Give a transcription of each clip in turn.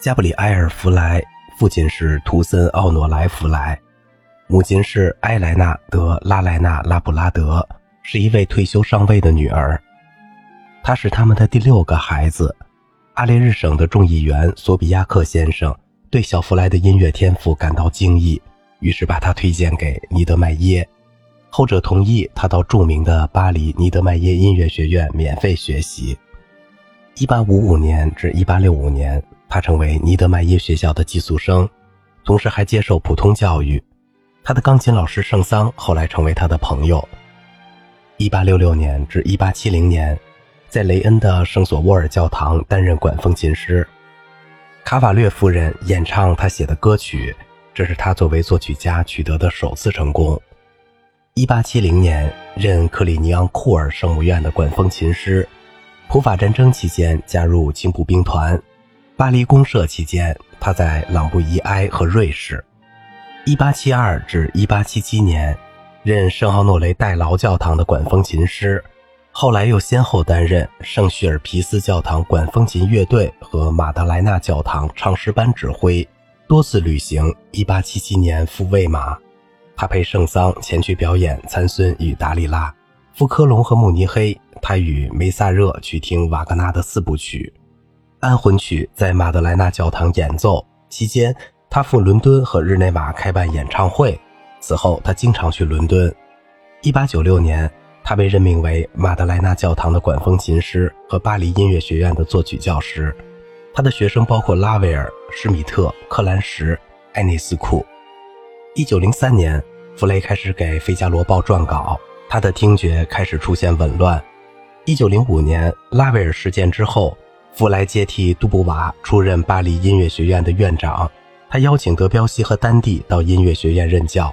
加布里埃尔·弗莱，父亲是图森·奥诺莱·弗莱，母亲是埃莱娜·德拉莱纳·拉布拉德，是一位退休上尉的女儿。她是他们的第六个孩子。阿列日省的众议员索比亚克先生对小弗莱的音乐天赋感到惊异，于是把他推荐给尼德迈耶。后者同意他到著名的巴黎尼德迈耶音乐学院免费学习。1855年至1865年，他成为尼德迈耶学校的寄宿生，同时还接受普通教育。他的钢琴老师圣桑后来成为他的朋友。1866年至1870年，在雷恩的圣索沃尔教堂担任管风琴师。卡瓦略夫人演唱他写的歌曲，这是他作为作曲家取得的首次成功。一八七零年，任克里尼昂库尔圣母院的管风琴师。普法战争期间，加入轻步兵团。巴黎公社期间，他在朗布伊埃和瑞士。一八七二至一八七七年，任圣奥诺雷代劳教堂的管风琴师。后来又先后担任圣叙尔皮斯教堂管风琴乐队和马德莱纳教堂唱诗班指挥，多次旅行。一八七七年赴魏玛。他陪圣桑前去表演《参孙与达利拉》，傅科隆和慕尼黑。他与梅萨热去听瓦格纳的四部曲，安魂曲在马德莱纳教堂演奏期间，他赴伦敦和日内瓦开办演唱会。此后，他经常去伦敦。1896年，他被任命为马德莱纳教堂的管风琴师和巴黎音乐学院的作曲教师。他的学生包括拉威尔、施米特、克兰什、艾内斯库。1903年。弗雷开始给《费加罗报》撰稿，他的听觉开始出现紊乱。一九零五年拉威尔事件之后，弗莱接替杜布瓦出任巴黎音乐学院的院长。他邀请德彪西和丹蒂到音乐学院任教。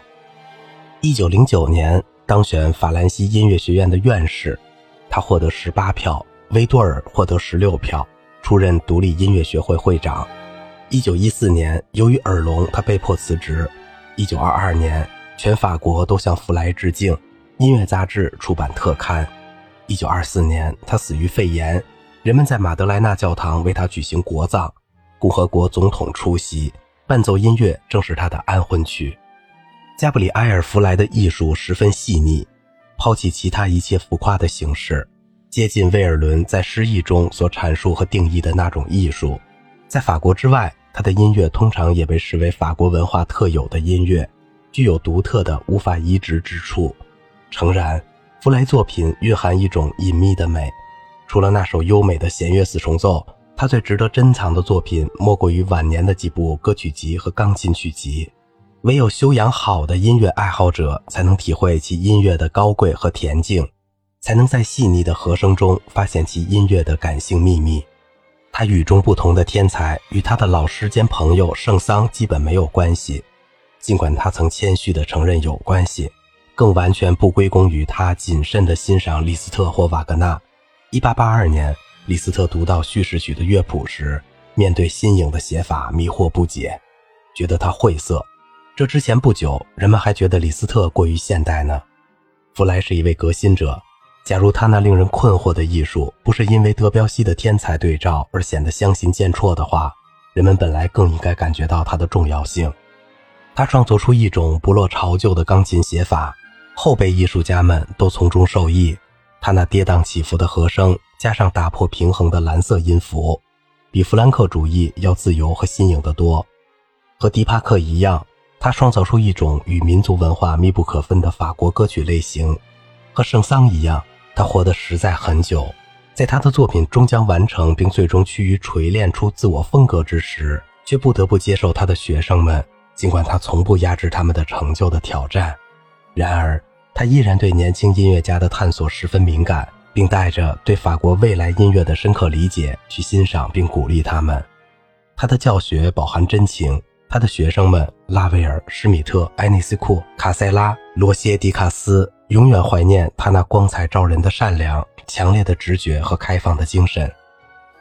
一九零九年当选法兰西音乐学院的院士，他获得十八票，维多尔获得十六票，出任独立音乐学会会长。一九一四年由于耳聋，他被迫辞职。一九二二年。全法国都向弗莱致敬。音乐杂志出版特刊。一九二四年，他死于肺炎。人们在马德莱纳教堂为他举行国葬，共和国总统出席。伴奏音乐正是他的安魂曲。加布里埃尔·弗莱的艺术十分细腻，抛弃其他一切浮夸的形式，接近威尔伦在诗意中所阐述和定义的那种艺术。在法国之外，他的音乐通常也被视为法国文化特有的音乐。具有独特的、无法移植之处。诚然，弗莱作品蕴含一种隐秘的美。除了那首优美的弦乐四重奏，他最值得珍藏的作品莫过于晚年的几部歌曲集和钢琴曲集。唯有修养好的音乐爱好者，才能体会其音乐的高贵和恬静，才能在细腻的和声中发现其音乐的感性秘密。他与众不同的天才，与他的老师兼朋友圣桑基本没有关系。尽管他曾谦虚地承认有关系，更完全不归功于他谨慎地欣赏李斯特或瓦格纳。1882年，李斯特读到叙事曲的乐谱时，面对新颖的写法迷惑不解，觉得他晦涩。这之前不久，人们还觉得李斯特过于现代呢。弗莱是一位革新者。假如他那令人困惑的艺术不是因为德彪西的天才对照而显得相形见绌的话，人们本来更应该感觉到它的重要性。他创作出一种不落潮旧的钢琴写法，后辈艺术家们都从中受益。他那跌宕起伏的和声，加上打破平衡的蓝色音符，比弗兰克主义要自由和新颖得多。和迪帕克一样，他创造出一种与民族文化密不可分的法国歌曲类型。和圣桑一样，他活得实在很久。在他的作品终将完成并最终趋于锤炼出自我风格之时，却不得不接受他的学生们。尽管他从不压制他们的成就的挑战，然而他依然对年轻音乐家的探索十分敏感，并带着对法国未来音乐的深刻理解去欣赏并鼓励他们。他的教学饱含真情，他的学生们拉威尔、施米特、埃内斯库、卡塞拉、罗歇迪卡斯永远怀念他那光彩照人的善良、强烈的直觉和开放的精神。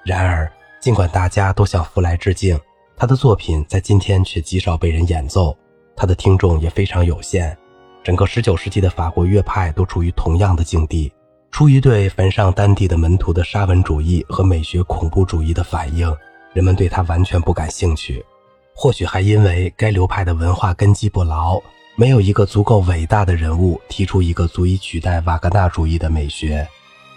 然而，尽管大家都向弗莱致敬。他的作品在今天却极少被人演奏，他的听众也非常有限。整个19世纪的法国乐派都处于同样的境地。出于对焚上丹蒂的门徒的沙文主义和美学恐怖主义的反应，人们对他完全不感兴趣。或许还因为该流派的文化根基不牢，没有一个足够伟大的人物提出一个足以取代瓦格纳主义的美学。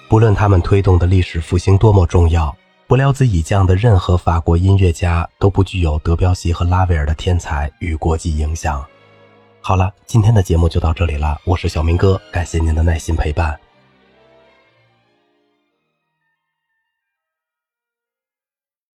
不论他们推动的历史复兴多么重要，不辽子以降的任何法国音乐家都不具有德彪西和拉威尔的天才与国际影响。好了，今天的节目就到这里了，我是小明哥，感谢您的耐心陪伴。